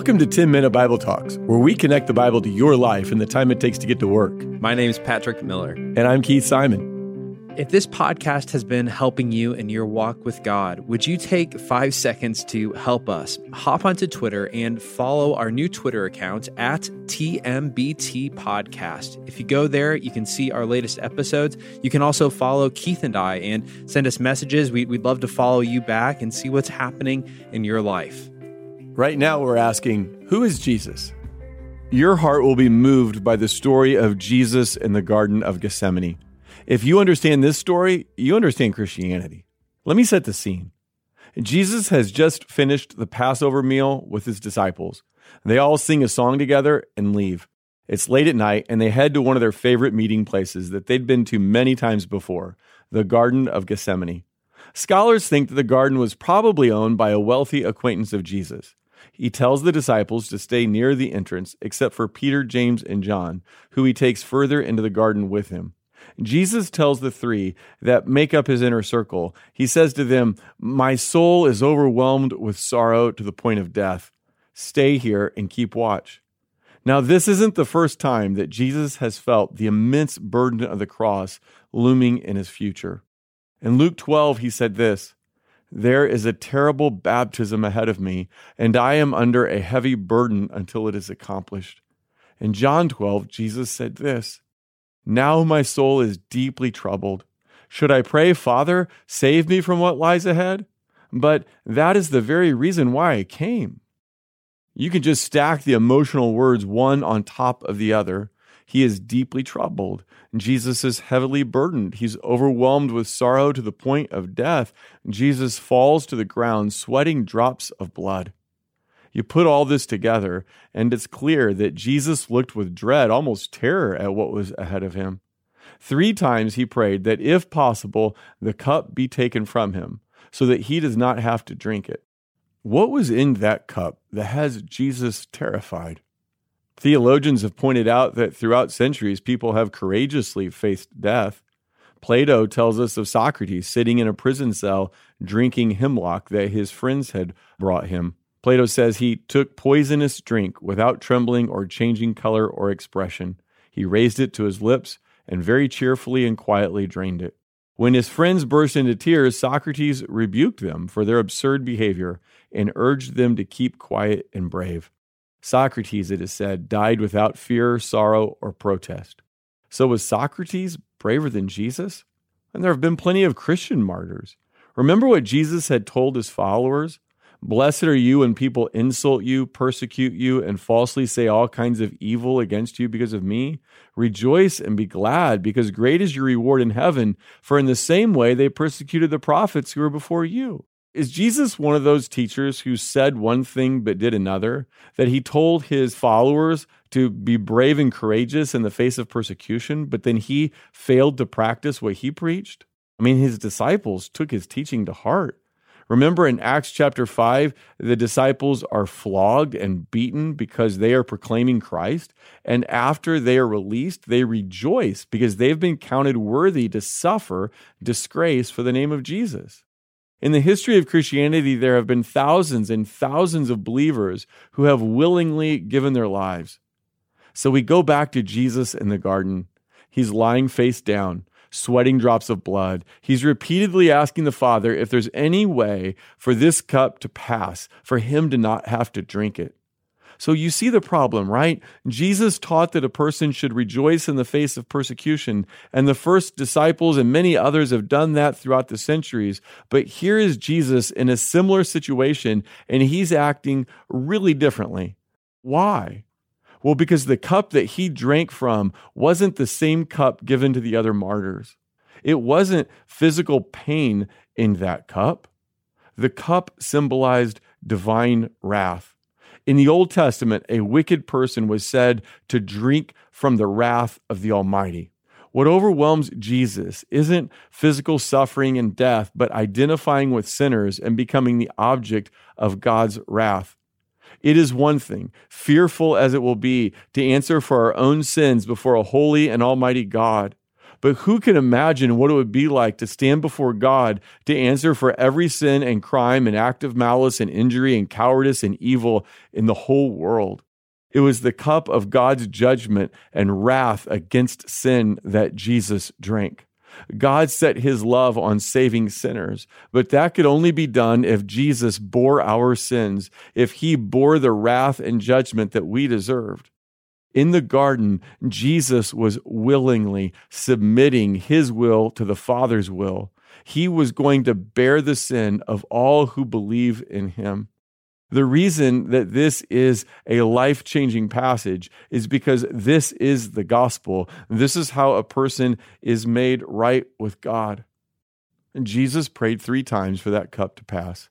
Welcome to 10 Minute Bible Talks, where we connect the Bible to your life and the time it takes to get to work. My name is Patrick Miller. And I'm Keith Simon. If this podcast has been helping you in your walk with God, would you take five seconds to help us? Hop onto Twitter and follow our new Twitter account at TMBT Podcast. If you go there, you can see our latest episodes. You can also follow Keith and I and send us messages. We, would love to follow you back and see what's happening in your life. Right now, we're asking, who is Jesus? Your heart will be moved by the story of Jesus in the Garden of Gethsemane. If you understand this story, you understand Christianity. Let me set the scene. Jesus has just finished the Passover meal with his disciples. They all sing a song together and leave. It's late at night, and they head to one of their favorite meeting places that they'd been to many times before the Garden of Gethsemane. Scholars think that the garden was probably owned by a wealthy acquaintance of Jesus. He tells the disciples to stay near the entrance, except for Peter, James, and John, who he takes further into the garden with him. Jesus tells the three that make up his inner circle, he says to them, My soul is overwhelmed with sorrow to the point of death. Stay here and keep watch. Now, this isn't the first time that Jesus has felt the immense burden of the cross looming in his future. In Luke 12, he said this There is a terrible baptism ahead of me, and I am under a heavy burden until it is accomplished. In John 12, Jesus said this now my soul is deeply troubled. Should I pray, Father, save me from what lies ahead? But that is the very reason why I came. You can just stack the emotional words one on top of the other. He is deeply troubled. Jesus is heavily burdened. He's overwhelmed with sorrow to the point of death. Jesus falls to the ground, sweating drops of blood. You put all this together, and it's clear that Jesus looked with dread, almost terror, at what was ahead of him. Three times he prayed that, if possible, the cup be taken from him, so that he does not have to drink it. What was in that cup that has Jesus terrified? Theologians have pointed out that throughout centuries, people have courageously faced death. Plato tells us of Socrates sitting in a prison cell drinking hemlock that his friends had brought him. Plato says he took poisonous drink without trembling or changing color or expression. He raised it to his lips and very cheerfully and quietly drained it. When his friends burst into tears, Socrates rebuked them for their absurd behavior and urged them to keep quiet and brave. Socrates, it is said, died without fear, sorrow, or protest. So was Socrates braver than Jesus? And there have been plenty of Christian martyrs. Remember what Jesus had told his followers Blessed are you when people insult you, persecute you, and falsely say all kinds of evil against you because of me. Rejoice and be glad, because great is your reward in heaven, for in the same way they persecuted the prophets who were before you. Is Jesus one of those teachers who said one thing but did another? That he told his followers to be brave and courageous in the face of persecution, but then he failed to practice what he preached? I mean, his disciples took his teaching to heart. Remember in Acts chapter 5, the disciples are flogged and beaten because they are proclaiming Christ. And after they are released, they rejoice because they've been counted worthy to suffer disgrace for the name of Jesus. In the history of Christianity, there have been thousands and thousands of believers who have willingly given their lives. So we go back to Jesus in the garden. He's lying face down sweating drops of blood. He's repeatedly asking the Father if there's any way for this cup to pass, for him to not have to drink it. So you see the problem, right? Jesus taught that a person should rejoice in the face of persecution, and the first disciples and many others have done that throughout the centuries. But here is Jesus in a similar situation, and he's acting really differently. Why? Well, because the cup that he drank from wasn't the same cup given to the other martyrs. It wasn't physical pain in that cup. The cup symbolized divine wrath. In the Old Testament, a wicked person was said to drink from the wrath of the Almighty. What overwhelms Jesus isn't physical suffering and death, but identifying with sinners and becoming the object of God's wrath. It is one thing, fearful as it will be, to answer for our own sins before a holy and almighty God. But who can imagine what it would be like to stand before God to answer for every sin and crime and act of malice and injury and cowardice and evil in the whole world? It was the cup of God's judgment and wrath against sin that Jesus drank. God set his love on saving sinners, but that could only be done if Jesus bore our sins, if he bore the wrath and judgment that we deserved. In the garden, Jesus was willingly submitting his will to the Father's will. He was going to bear the sin of all who believe in him. The reason that this is a life changing passage is because this is the gospel. This is how a person is made right with God. And Jesus prayed three times for that cup to pass.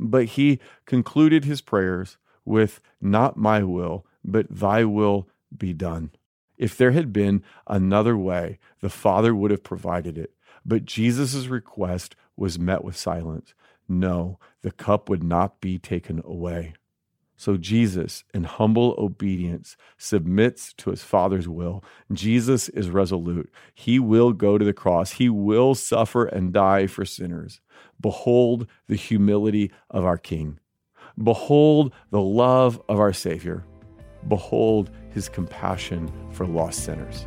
But he concluded his prayers with, Not my will, but thy will be done. If there had been another way, the Father would have provided it. But Jesus' request was met with silence. No, the cup would not be taken away. So Jesus, in humble obedience, submits to his Father's will. Jesus is resolute. He will go to the cross, he will suffer and die for sinners. Behold the humility of our King. Behold the love of our Savior. Behold his compassion for lost sinners.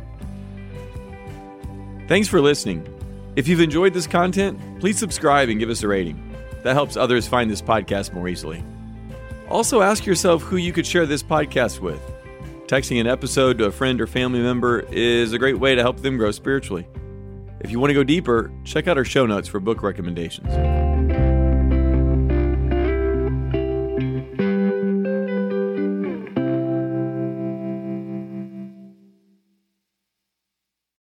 Thanks for listening. If you've enjoyed this content, please subscribe and give us a rating. That helps others find this podcast more easily. Also, ask yourself who you could share this podcast with. Texting an episode to a friend or family member is a great way to help them grow spiritually. If you want to go deeper, check out our show notes for book recommendations.